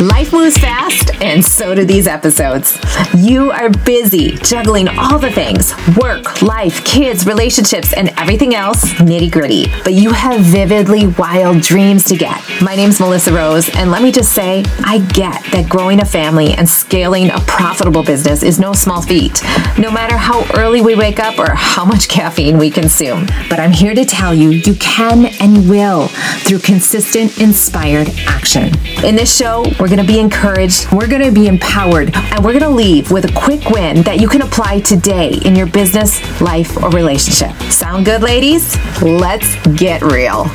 Life moves fast, and so do these episodes. You are busy juggling all the things work, life, kids, relationships, and everything else nitty gritty. But you have vividly wild dreams to get. My name's Melissa Rose, and let me just say, I get that growing a family and scaling a profitable business is no small feat, no matter how early we wake up or how much caffeine we consume. But I'm here to tell you, you can and will through consistent, inspired action. In this show, we're going to be encouraged, we're going to be empowered, and we're going to leave with a quick win that you can apply today in your business, life, or relationship. Sound good, ladies? Let's get real.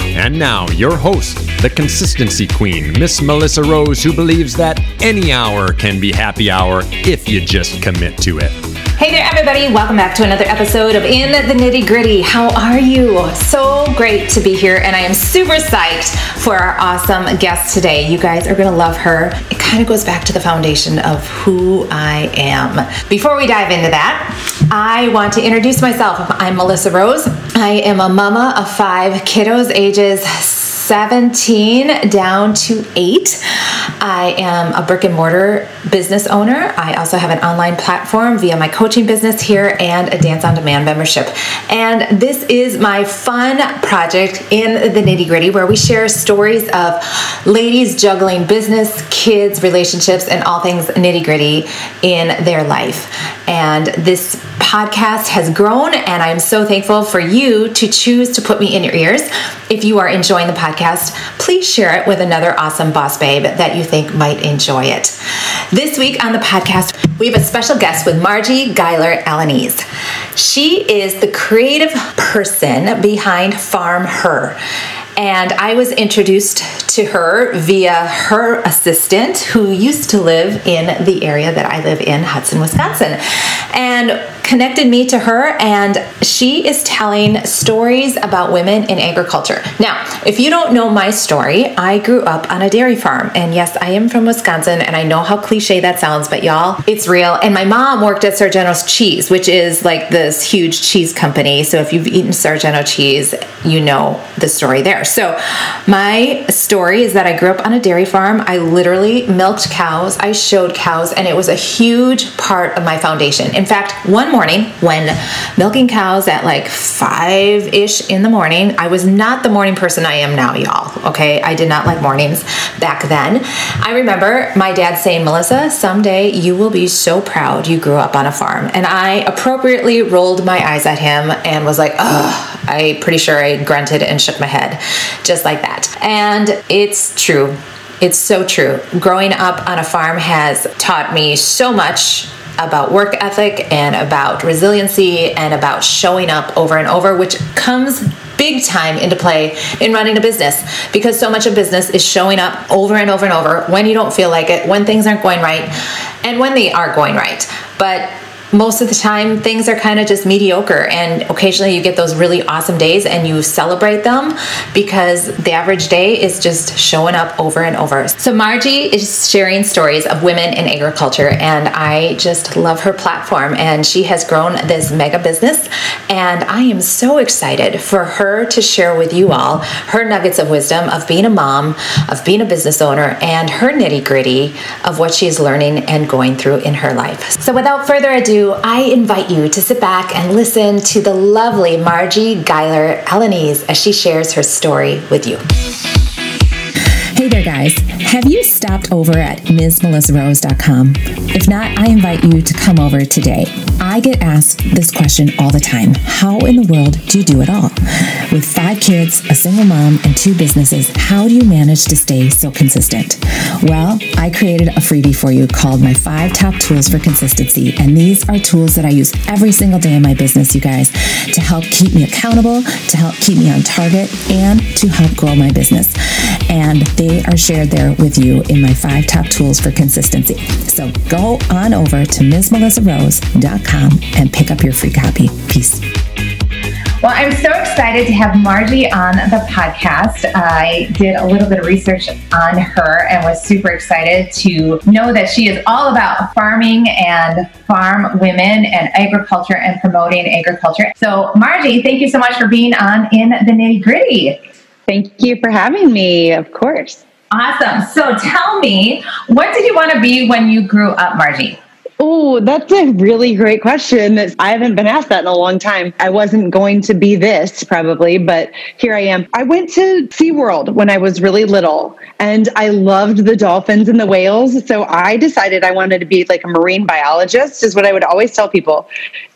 And now, your host, the consistency queen, Miss Melissa Rose, who believes that any hour can be happy hour if you just commit to it. Hey there, everybody. Welcome back to another episode of In the Nitty Gritty. How are you? So great to be here, and I am super psyched for our awesome guest today. You guys are going to love her. It kind of goes back to the foundation of who I am. Before we dive into that, I want to introduce myself. I'm Melissa Rose. I am a mama of five kiddos, ages 17 down to 8. I am a brick and mortar business owner. I also have an online platform via my coaching business here and a dance on demand membership. And this is my fun project in the nitty gritty where we share stories of ladies juggling business, kids, relationships, and all things nitty gritty in their life. And this podcast has grown, and I'm so thankful for you to choose to put me in your ears. If you are enjoying the podcast, please share it with another awesome boss babe that you think might enjoy it. This week on the podcast, we have a special guest with Marji Guyler Alaniz. She is the creative person behind FarmHer. And I was introduced to her via her assistant who used to live in the area that I live in, Hudson, Wisconsin. And connected me to her, and she is telling stories about women in agriculture. Now, if you don't know my story, I grew up on a dairy farm, and yes, I am from Wisconsin, and I know how cliche that sounds, but y'all, it's real. And my mom worked at Sargento Cheese, which is like this huge cheese company. So if you've eaten Sargento cheese, you know the story there. So my story is that I grew up on a dairy farm. I literally milked cows, I showed cows, and it was a huge part of my foundation. In fact, one morning when milking cows at like five ish in the morning. I was not the morning person I am now, y'all. Okay. I did not like mornings back then. I remember my dad saying, Melissa, someday you will be so proud you grew up on a farm. And I appropriately rolled my eyes at him and was like, ugh. I pretty sure I grunted and shook my head just like that. And it's true. It's so true. Growing up on a farm has taught me so much about work ethic and about resiliency and about showing up over and over, which comes big time into play in running a business because so much of business is showing up over and over and over when you don't feel like it, when things aren't going right, and when they are going right. But most of the time things are kind of just mediocre and occasionally you get those really awesome days and you celebrate them because the average day is just showing up over and over. So marji is sharing stories of women in agriculture and i just love her platform and she has grown this mega business and i am so excited for her to share with you all her nuggets of wisdom of being a mom of being a business owner and her nitty gritty of what she's learning and going through in her life. So without further ado I invite you to sit back and listen to the lovely Marji Guyler Alaniz as she shares her story with you. Hey there, guys. Have you stopped over at MsMelissaRose.com? If not, I invite you to come over today. I get asked this question all the time How in the world do you do it all? With five kids, a single mom, and two businesses, how do you manage to stay so consistent? Well, I created a freebie for you called My Five Top Tools for Consistency. And these are tools that I use every single day in my business, you guys, to help keep me accountable, to help keep me on target, and to help grow my business. And they they are shared there with you in my five top tools for consistency. So go on over to MsMelissaRose.com and pick up your free copy. Peace. Well, I'm so excited to have Marji on the podcast. I did a little bit of research on her and was super excited to know that she is all about farming and farm women and agriculture and promoting agriculture. So, Marji, thank you so much for being on in the nitty gritty. Thank you for having me, of course. Awesome. So tell me, what did you want to be when you grew up, Marji? Oh, that's a really great question. I haven't been asked that in a long time. I wasn't going to be this probably, but here I am. I went to SeaWorld when I was really little and I loved the dolphins and the whales. So I decided I wanted to be like a marine biologist, is what I would always tell people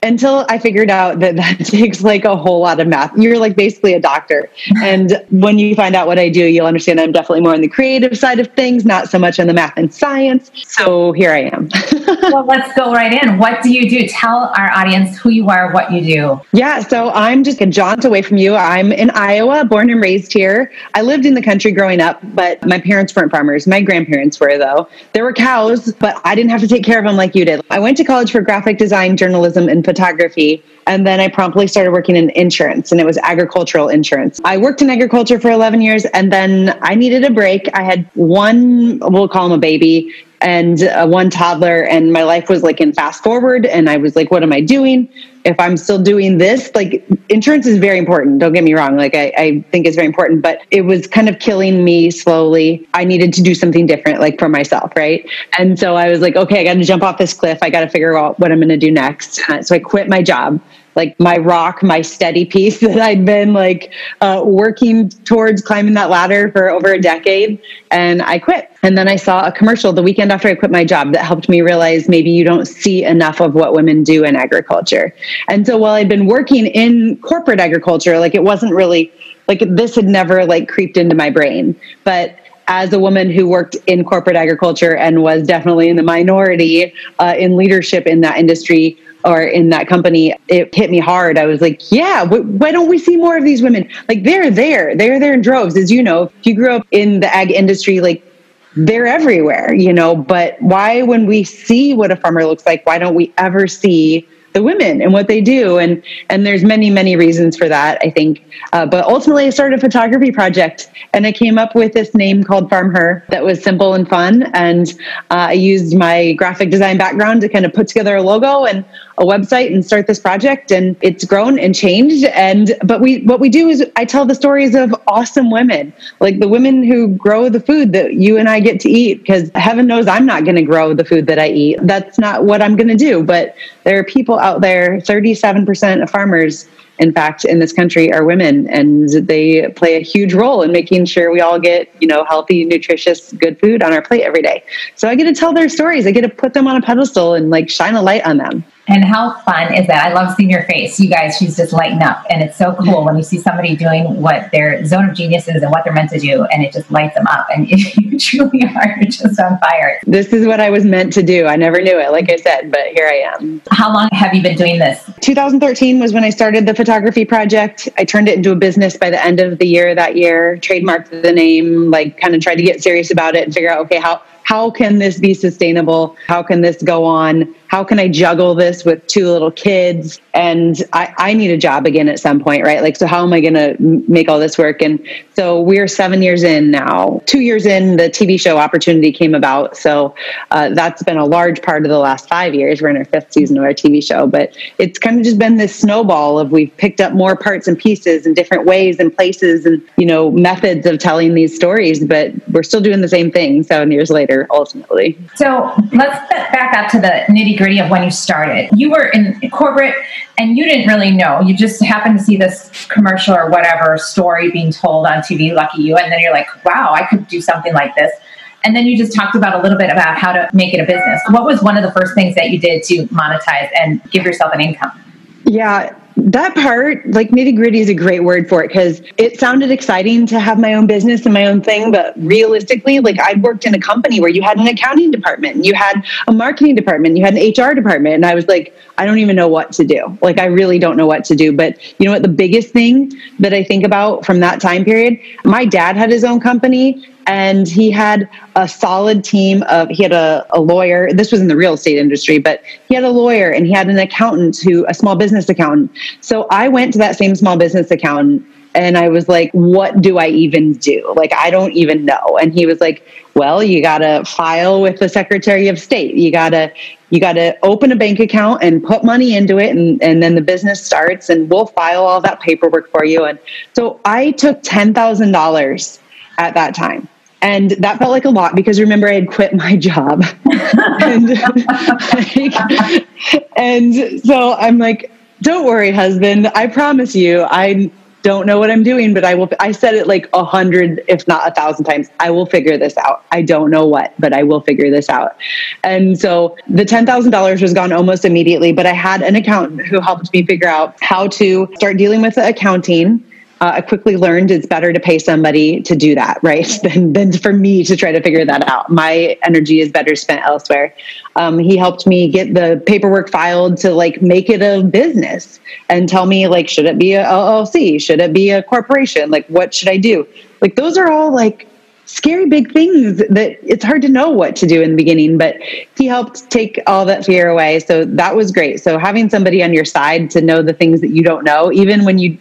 until I figured out that that takes like a whole lot of math. You're like basically a doctor. And when you find out what I do, you'll understand I'm definitely more on the creative side of things, not so much on the math and science. So here I am. let's go right in. What do you do? Tell our audience who you are, what you do. Yeah, so I'm just a jaunt away from you. I'm in Iowa, born and raised here. I lived in the country growing up, but my parents weren't farmers. My grandparents were, though. There were cows, but I didn't have to take care of them like you did. I went to college for graphic design, journalism, and photography. And then I promptly started working in insurance, and it was agricultural insurance. I worked in agriculture for 11 years, and then I needed a break. I had one, we'll call him a baby, and uh, one toddler and my life was like in fast forward and i was like what am i doing? If i'm still doing this like insurance is very important don't get me wrong like I, I think it's very important but it was kind of killing me slowly. I needed to do something different like for myself right? And so i was like okay i got to jump off this cliff. I got to figure out what i'm to do next. So i quit my job like my rock, my steady piece that I'd been like uh, working towards climbing that ladder for over a decade. And I quit. And then I saw a commercial the weekend after I quit my job that helped me realize maybe you don't see enough of what women do in agriculture. And so while I'd been working in corporate agriculture, like it wasn't really like this had never like creeped into my brain. But as a woman who worked in corporate agriculture and was definitely in the minority uh, in leadership in that industry, or in that company, it hit me hard. I was like, yeah, why don't we see more of these women? Like they're there, they're there in droves. As you know, if you grew up in the ag industry, like they're everywhere, you know, but why, when we see what a farmer looks like, why don't we ever see the women and what they do. And and there's many many reasons for that i think. Uh, but ultimately i started a photography project and i came up with this name called FarmHer that was simple and fun. And uh, i used my graphic design background to kind of put together a logo and a website and start this project. And it's grown and changed. And but we what we do is i tell the stories of awesome women like the women who grow the food that you and i get to eat because heaven knows i'm not going to grow the food that i eat. That's not what i'm going to do. But there are people out there 37% of farmers in fact, in this country are women, and they play a huge role in making sure we all get, you know, healthy, nutritious, good food on our plate every day. So I get to tell their stories. I get to put them on a pedestal and like shine a light on them. And how fun is that? I love seeing your face. You guys, she's just lighting up. And it's so cool when you see somebody doing what their zone of genius is and what they're meant to do, and it just lights them up. And you truly are just on fire. This is what I was meant to do. I never knew it, like I said, but here I am. How long have you been doing this? 2013 was when I started the photography project. I turned it into a business by the end of the year that year, trademarked the name, like kind of tried to get serious about it and figure out, okay, how, how can this be sustainable? How can this go on? How can I juggle this with two little kids? And I, I need a job again at some point, right? Like, so how am I going to make all this work? And so we're seven years in now. Two years in, the TV show opportunity came about. So uh, that's been a large part of the last five years. We're in our fifth season of our TV show, but it's kind of just been this snowball of we've picked up more parts and pieces and different ways and places and, you know, methods of telling these stories, but we're still doing the same thing seven years later, ultimately. So let's back up to the nitty gritty of when you started. You were in corporate and you didn't really know. You just happened to see this commercial or whatever story being told on TV, lucky you. And then you're like, wow, I could do something like this. And then you just talked about a little bit about how to make it a business. What was one of the first things that you did to monetize and give yourself an income? Yeah, that part, like nitty gritty, is a great word for it because it sounded exciting to have my own business and my own thing. But realistically, like I'd worked in a company where you had an accounting department, you had a marketing department, you had an HR department. And I was like, I don't even know what to do. Like, I really don't know what to do. But you know what? The biggest thing that I think about from that time period, my dad had his own company and he had a solid team of he had a, a lawyer this was in the real estate industry but he had a lawyer and he had an accountant who a small business accountant so i went to that same small business accountant and I was like, what do I even do? Like, I don't even know. And he was like, well, you got to file with the Secretary of State. You got to, you got to open a bank account and put money into it. And, and then the business starts and we'll file all that paperwork for you. And so I took $10,000 at that time And that felt like a lot because remember, I had quit my job. and, like, and so I'm like, don't worry, husband. I promise you, I don't know what I'm doing, but I will. I said it like a hundred, if not a thousand times. I will figure this out. I don't know what, but I will figure this out. And so the ten thousand dollars was gone almost immediately. But I had an accountant who helped me figure out how to start dealing with the accounting uh, I quickly learned it's better to pay somebody to do that, right, than, than for me to try to figure that out. My energy is better spent elsewhere. Um, he helped me get the paperwork filed to like make it a business and tell me like, should it be a LLC? Should it be a corporation? Like, what should I do? Like, those are all like scary big things that it's hard to know what to do in the beginning but he helped take all that fear away so that was great so having somebody on your side to know the things that you don't know even when you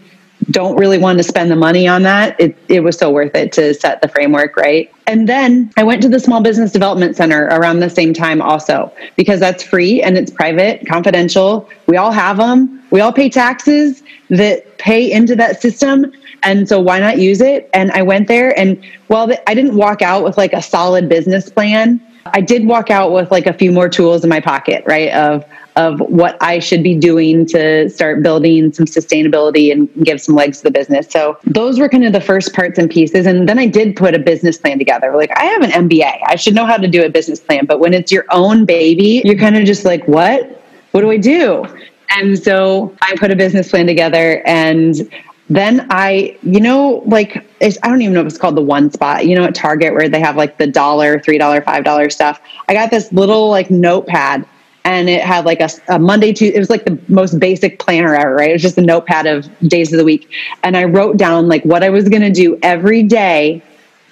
don't really want to spend the money on that, it, it was so worth it to set the framework right. And then I went to the Small Business Development Center around the same time also, because that's free and it's private, confidential. We all have them. We all pay taxes that pay into that system. And so why not use it? And I went there and well, I didn't walk out with like a solid business plan. I did walk out with like a few more tools in my pocket, right? Of of what I should be doing to start building some sustainability and give some legs to the business. So those were kind of the first parts and pieces. And then I did put a business plan together. Like I have an MBA. I should know how to do a business plan. But when it's your own baby, you're kind of just like, what? What do I do? And so I put a business plan together and then I, you know, like I don't even know if it's called the one spot, you know, at Target where they have like the dollar, three dollar, five dollar stuff. I got this little like notepad and it had like a, a Monday Tuesday. it was like the most basic planner ever, right? It was just a notepad of days of the week, and I wrote down like what I was going to do every day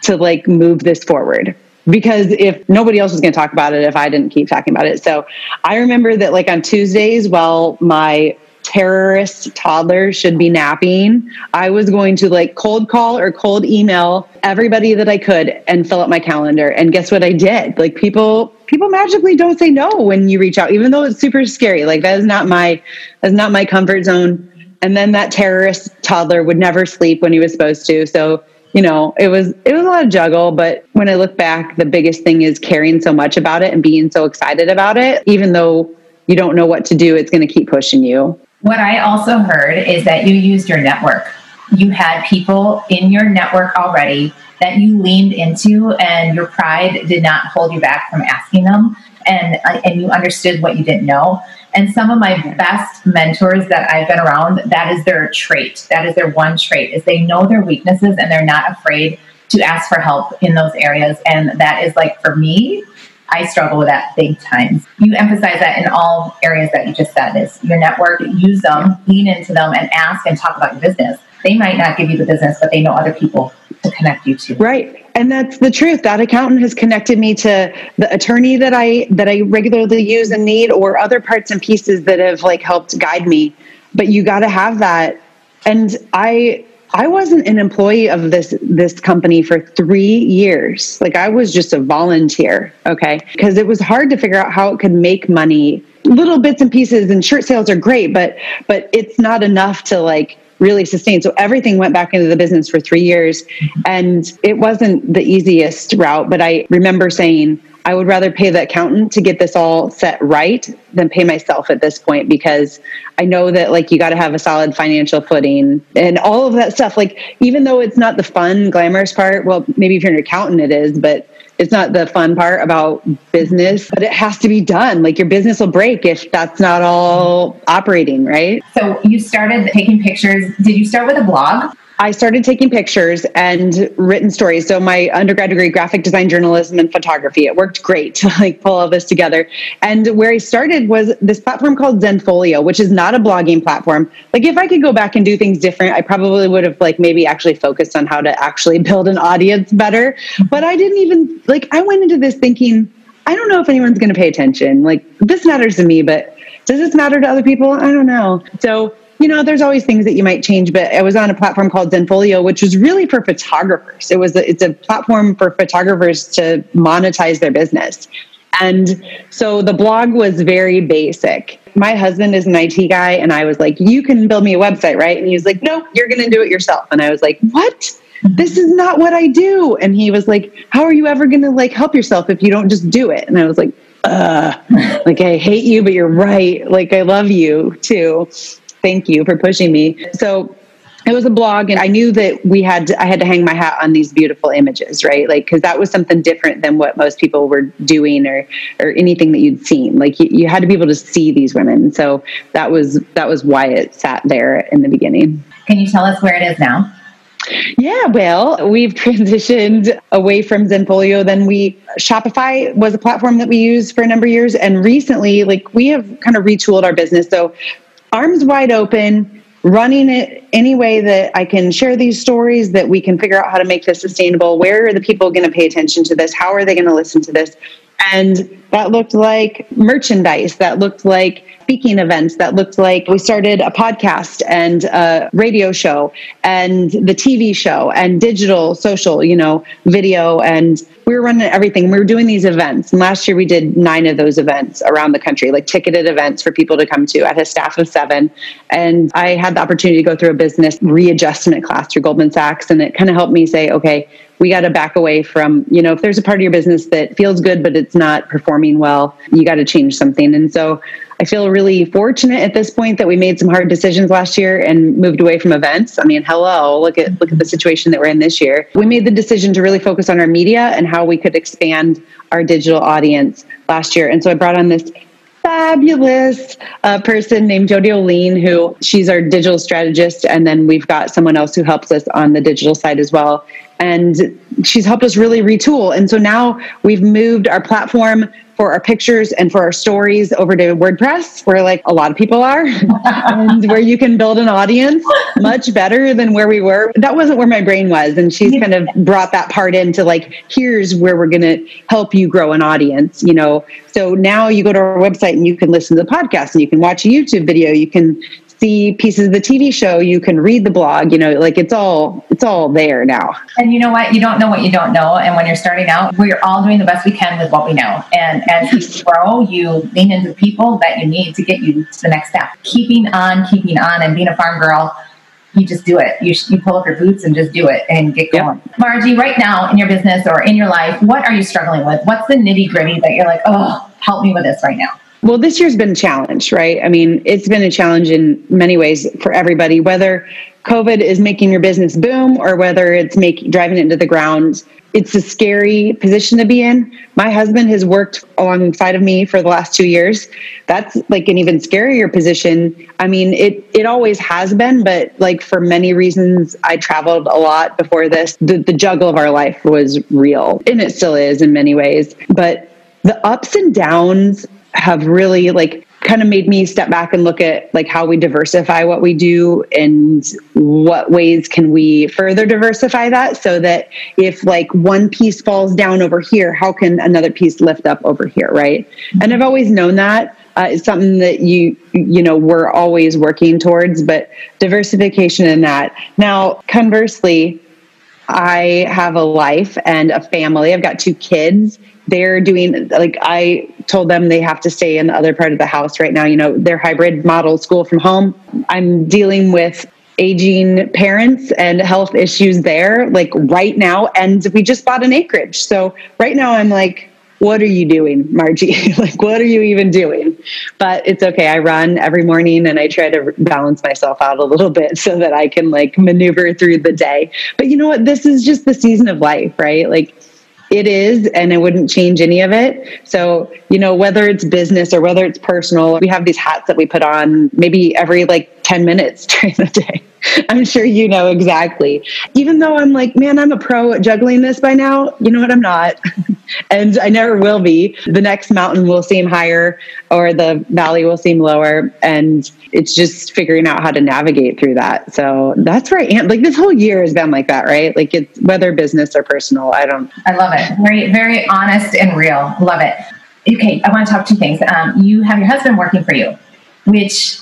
to like move this forward because if nobody else was going to talk about it if I didn't keep talking about it. So I remember that like on Tuesdays, while my terrorist toddler should be napping, I was going to like cold call or cold email everybody that I could and fill up my calendar. And guess what I did? Like people people magically don't say no when you reach out, even though it's super scary. Like that is not my that's not my comfort zone. And then that terrorist toddler would never sleep when he was supposed to. So you know it was it was a lot of juggle but when i look back the biggest thing is caring so much about it and being so excited about it even though you don't know what to do it's going to keep pushing you what i also heard is that you used your network you had people in your network already that you leaned into and your pride did not hold you back from asking them and uh, and you understood what you didn't know and some of my best mentors that I've been around that is their trait that is their one trait is they know their weaknesses and they're not afraid to ask for help in those areas and that is like for me I struggle with that big time. You emphasize that in all areas that you just said is your network, use them, lean into them and ask and talk about your business. They might not give you the business, but they know other people to connect you to. Right. And that's the truth. That accountant has connected me to the attorney that I that I regularly use and need or other parts and pieces that have like helped guide me. But you got to have that. And I I wasn't an employee of this this company for 3 years. Like I was just a volunteer, okay? Because it was hard to figure out how it could make money. Little bits and pieces and shirt sales are great, but but it's not enough to like really sustained. So everything went back into the business for three years. And it wasn't the easiest route, but I remember saying, I would rather pay the accountant to get this all set right than pay myself at this point because I know that like you got to have a solid financial footing and all of that stuff. Like, even though it's not the fun, glamorous part, well, maybe if you're an accountant, it is, but it's not the fun part about business, but it has to be done. Like your business will break if that's not all operating, right? So you started taking pictures. Did you start with a blog? I started taking pictures and written stories. So my undergrad degree, graphic design, journalism, and photography. It worked great to like pull all this together. And where I started was this platform called Zenfolio, which is not a blogging platform. Like if I could go back and do things different, I probably would have like maybe actually focused on how to actually build an audience better. But I didn't even like I went into this thinking, I don't know if anyone's going to pay attention. Like this matters to me, but does this matter to other people? I don't know. So you know, there's always things that you might change, but I was on a platform called Zenfolio, which was really for photographers. It was a, it's a platform for photographers to monetize their business. And so the blog was very basic. My husband is an IT guy, and I was like, You can build me a website, right? And he was like, No, you're going to do it yourself. And I was like, What? this is not what I do. And he was like, how are you ever going to like help yourself if you don't just do it? And I was like, uh, like I hate you, but you're right. Like I love you too. Thank you for pushing me. So it was a blog and i knew that we had to, i had to hang my hat on these beautiful images right like because that was something different than what most people were doing or or anything that you'd seen like you, you had to be able to see these women so that was that was why it sat there in the beginning can you tell us where it is now yeah, well, we've transitioned away from Zenfolio. Then we Shopify was a platform that we used for a number of years, and recently, like we have kind of retooled our business. So, arms wide open running it any way that I can share these stories, that we can figure out how to make this sustainable. Where are the people going to pay attention to this? How are they going to listen to this? And that looked like merchandise, that looked like speaking events, that looked like we started a podcast and a radio show and the TV show and digital, social, you know, video. And we were running everything. We were doing these events. And last year we did nine of those events around the country, like ticketed events for people to come to. I had a staff of seven. And I had the opportunity to go through a business readjustment class through Goldman Sachs. And it kind of helped me say, okay, we got to back away from, you know, if there's a part of your business that feels good, but it's not performing well, you got to change something. And so I feel really fortunate at this point that we made some hard decisions last year and moved away from events. I mean, hello, look at look at the situation that we're in this year. We made the decision to really focus on our media and how we could expand our digital audience last year. And so I brought on this fabulous uh, person named Jody Oline, who she's our digital strategist. And then we've got someone else who helps us on the digital side as well and she's helped us really retool. And so now we've moved our platform for our pictures and for our stories over to WordPress, where like a lot of people are, and where you can build an audience much better than where we were. That wasn't where my brain was. And she's kind of brought that part into like, here's where we're going to help you grow an audience, you know? So now you go to our website and you can listen to the podcast and you can watch a YouTube video. You can see pieces of the TV show, you can read the blog, you know, like it's all it's all there now. And you know what? You don't know what you don't know. And when you're starting out, we're all doing the best we can with what we know. And as you grow, you lean into the people that you need to get you to the next step. Keeping on, keeping on, and being a farm girl you just do it. You, you pull up your boots and just do it and get going. Yep. Marji, right now in your business or in your life, what are you struggling with? What's the nitty gritty that you're like, oh, help me with this right now? Well, this year's been a challenge, right? I mean, it's been a challenge in many ways for everybody, whether COVID is making your business boom or whether it's making driving it into the ground. It's a scary position to be in. My husband has worked alongside of me for the last two years. That's like an even scarier position. I mean, it it always has been, but like for many reasons, I traveled a lot before this. The, the juggle of our life was real, and it still is in many ways. But the ups and downs have really like kind of made me step back and look at like how we diversify what we do and what ways can we further diversify that so that if like one piece falls down over here how can another piece lift up over here right? Mm-hmm. and i've always known that. Uh, it's something that you you know we're always working towards but diversification in that. Now conversely i have a life and a family. I've got two kids they're doing like I told them they have to stay in the other part of the house right now. You know, their hybrid model school from home. I'm dealing with aging parents and health issues there like right now and we just bought an acreage. So right now I'm like what are you doing, Marji? like, what are you even doing? But it's okay. I run every morning and I try to balance myself out a little bit so that I can like maneuver through the day. But you know what? This is just the season of life, right? Like, it is and i wouldn't change any of it so you know whether it's business or whether it's personal we have these hats that we put on maybe every like 10 minutes during the day I'm sure you know exactly. Even though I'm like, man, I'm a pro at juggling this by now, you know what? I'm not. and I never will be. The next mountain will seem higher or the valley will seem lower. And it's just figuring out how to navigate through that. So that's where I am. Like this whole year has been like that, right? Like it's whether business or personal. I don't. I love it. Very, very honest and real. Love it. Okay, I want to talk two things. Um, you have your husband working for you, which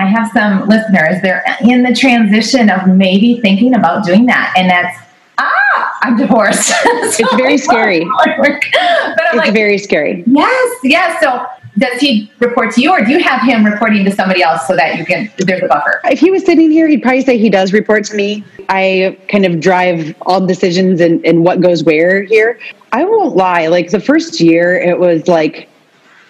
I have some listeners, they're in the transition of maybe thinking about doing that. And that's, ah, I'm divorced. so it's very scary. but I'm it's like, very scary. Yes, yes. So does he report to you or do you have him reporting to somebody else so that you can there's a buffer? If he was sitting here he'd probably say he does report to me. I kind of drive all decisions and, and what goes where here. I won't lie like the first year it was like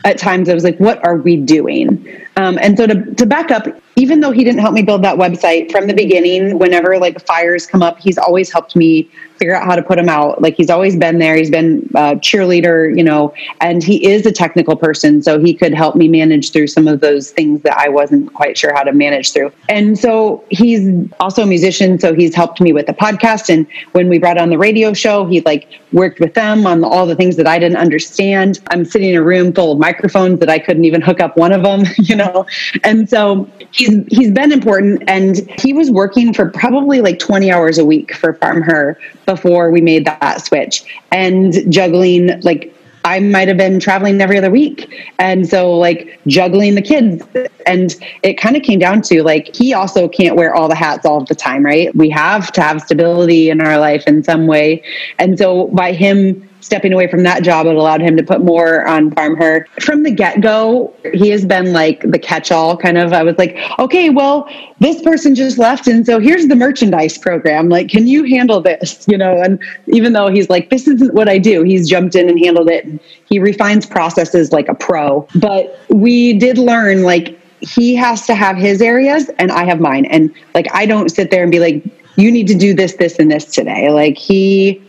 at times I was like, what are we doing? Um, and so to, to back up, even though he didn't help me build that website from the beginning, whenever like fires come up, he's always helped me figure out how to put them out. Like he's always been there. He's been a cheerleader, you know, and he is a technical person. So he could help me manage through some of those things that I wasn't quite sure how to manage through. And so he's also a musician. So he's helped me with the podcast. And when we brought on the radio show, he like worked with them on all the things that I didn't understand. I'm sitting in a room full of microphones that I couldn't even hook up one of them, you know? And so he's, he's been important and he was working for probably like 20 hours a week for FarmHer before we made that switch and juggling like I might have been traveling every other week. And so, like, juggling the kids. And it kind of came down to like, he also can't wear all the hats all the time, right? We have to have stability in our life in some way. And so, by him stepping away from that job, it allowed him to put more on FarmHer. From the get go, he has been like the catch all kind of. I was like, okay, well, this person just left. And so here's the merchandise program. Like, can you handle this? You know, and even though he's like, this isn't what I do, he's jumped in and handled it. He refines processes like a pro. But we did learn like, he has to have his areas and I have mine. And like, I don't sit there and be like, you need to do this, this, and this today. Like, he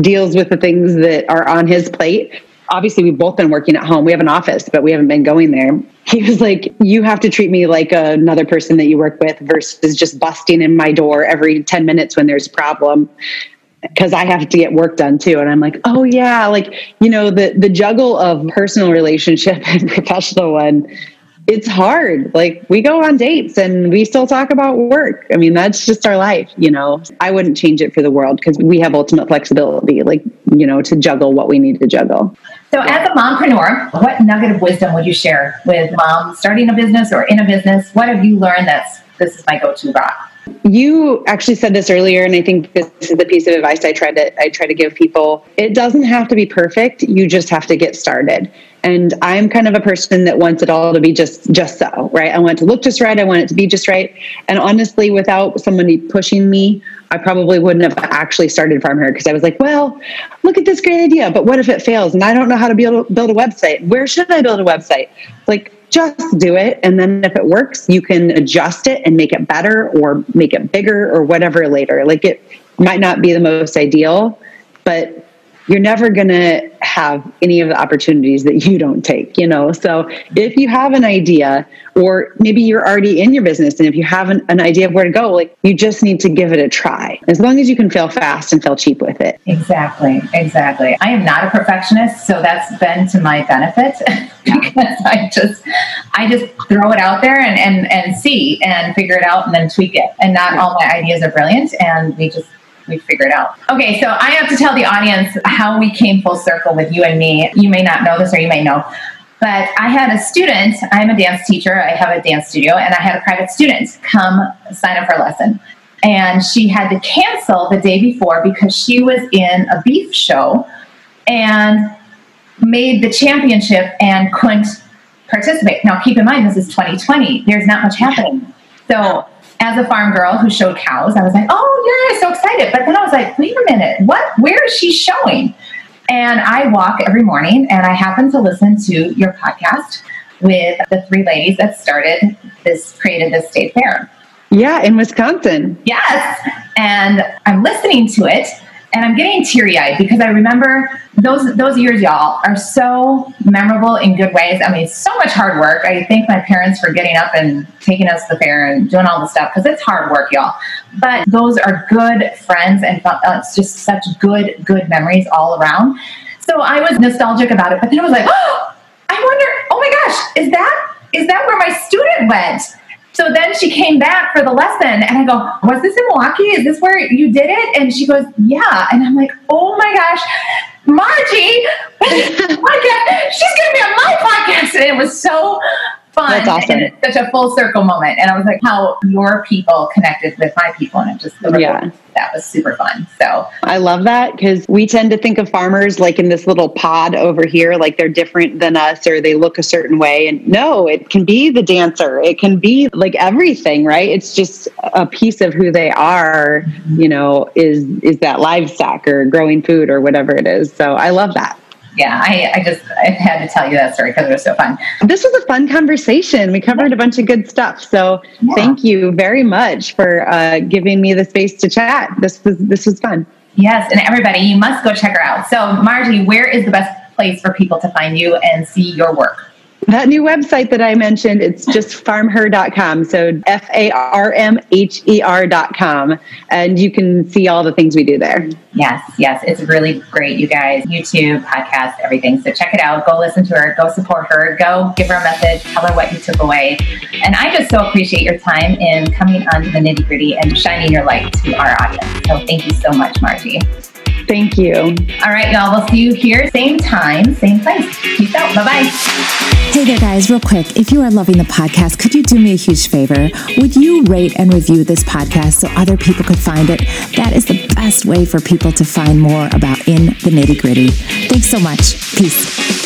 deals with the things that are on his plate. Obviously, we've both been working at home. We have an office, but we haven't been going there. He was like, You have to treat me like another person that you work with versus just busting in my door every 10 minutes when there's a problem because I have to get work done too. And I'm like, oh yeah, like, you know, the the juggle of personal relationship and professional one it's hard. Like we go on dates and we still talk about work. I mean, that's just our life, you know. I wouldn't change it for the world because we have ultimate flexibility, like, you know, to juggle what we need to juggle. So, as a mompreneur, what nugget of wisdom would you share with moms starting a business or in a business? What have you learned that's this is my go-to rock? You actually said this earlier, and I think this is the piece of advice I try to I try to give people. It doesn't have to be perfect. You just have to get started. And I'm kind of a person that wants it all to be just just so, right? I want it to look just right. I want it to be just right. And honestly, without somebody pushing me, I probably wouldn't have actually started FarmHer because I was like, well, look at this great idea, but what if it fails? And I don't know how to build a website. Where should I build a website? Like just do it and then if it works you can adjust it and make it better or make it bigger or whatever later like it might not be the most ideal but you're never going to have any of the opportunities that you don't take, you know? So if you have an idea, or maybe you're already in your business, and if you have an, an, idea of where to go, like you just need to give it a try. As long as you can fail fast and fail cheap with it. Exactly, exactly. I am not a perfectionist, so that's been to my benefit because I just I just throw it out there and, and, and see and figure it out and then tweak it. And not all my ideas are brilliant, and we just we figure it out. Okay, so I have to tell the audience how we came full circle with you and me. You may not know this or you may know. But I had a student, I'm a dance teacher, I have a dance studio, and I had a private student come sign up for a lesson. And she had to cancel the day before because she was in a beef show and made the championship and couldn't participate. Now, keep in mind, this is 2020. There's not much happening. So as a farm girl who showed cows, I was like, oh, yeah, so excited. But then I was like, wait a minute, what? Where is she showing? And I walk every morning and I happen to listen to your podcast with the three ladies that started this, created this state fair. Yeah, in Wisconsin. Yes. And I'm listening to it and I'm getting teary eyed because I remember those those years, y'all, are so memorable in good ways. I mean, so much hard work. I thank my parents for getting up and taking us to the fair and doing all the stuff because it's hard work, y'all. But those are good friends and uh, it's just such good good memories all around. So I was nostalgic about it, but then I was like, oh, I wonder. Oh my gosh, is that is that where my student went? So then she came back for the lesson, and I go, Was this in Milwaukee? Is this where you did it? And she goes, Yeah. And I'm like, Oh my gosh, Marji, she's going to be on my podcast. And it was so fun. That's awesome. And it's such a full circle moment. And I was like, how your people connected with my people. And it just, yeah. that was super fun. So I love that because we tend to think of farmers like in this little pod over here, like they're different than us or they look a certain way. And no, it can be the dancer, it can be like everything, right? It's just a piece of who they are, you know, is is that livestock or growing food or whatever it is. So I love that yeah, I, I just I had to tell you that story because it was so fun. This was a fun conversation. We covered a bunch of good stuff. So yeah. thank you very much for uh, giving me the space to chat. This was this was fun. Yes, and everybody, you must go check her out. So Marji, where is the best place for people to find you and see your work? That new website that I mentioned, it's just farmher.com. So F A R M H E R.com. And you can see all the things we do there. Yes, yes. It's really great, you guys. YouTube, podcast, everything. So check it out. Go listen to her. Go support her. Go give her a message. Tell her what you took away. And I just so appreciate your time in coming on to the nitty gritty and shining your light to our audience. So thank you so much, Marji. Thank you. All right, y'all. We'll see you here, same time, same place. Peace out. Bye bye. Hey there, guys. Real quick, if you are loving the podcast, could you do me a huge favor? Would you rate and review this podcast so other people could find it? That is the best way for people to find more about In the Nitty Gritty. Thanks so much. Peace.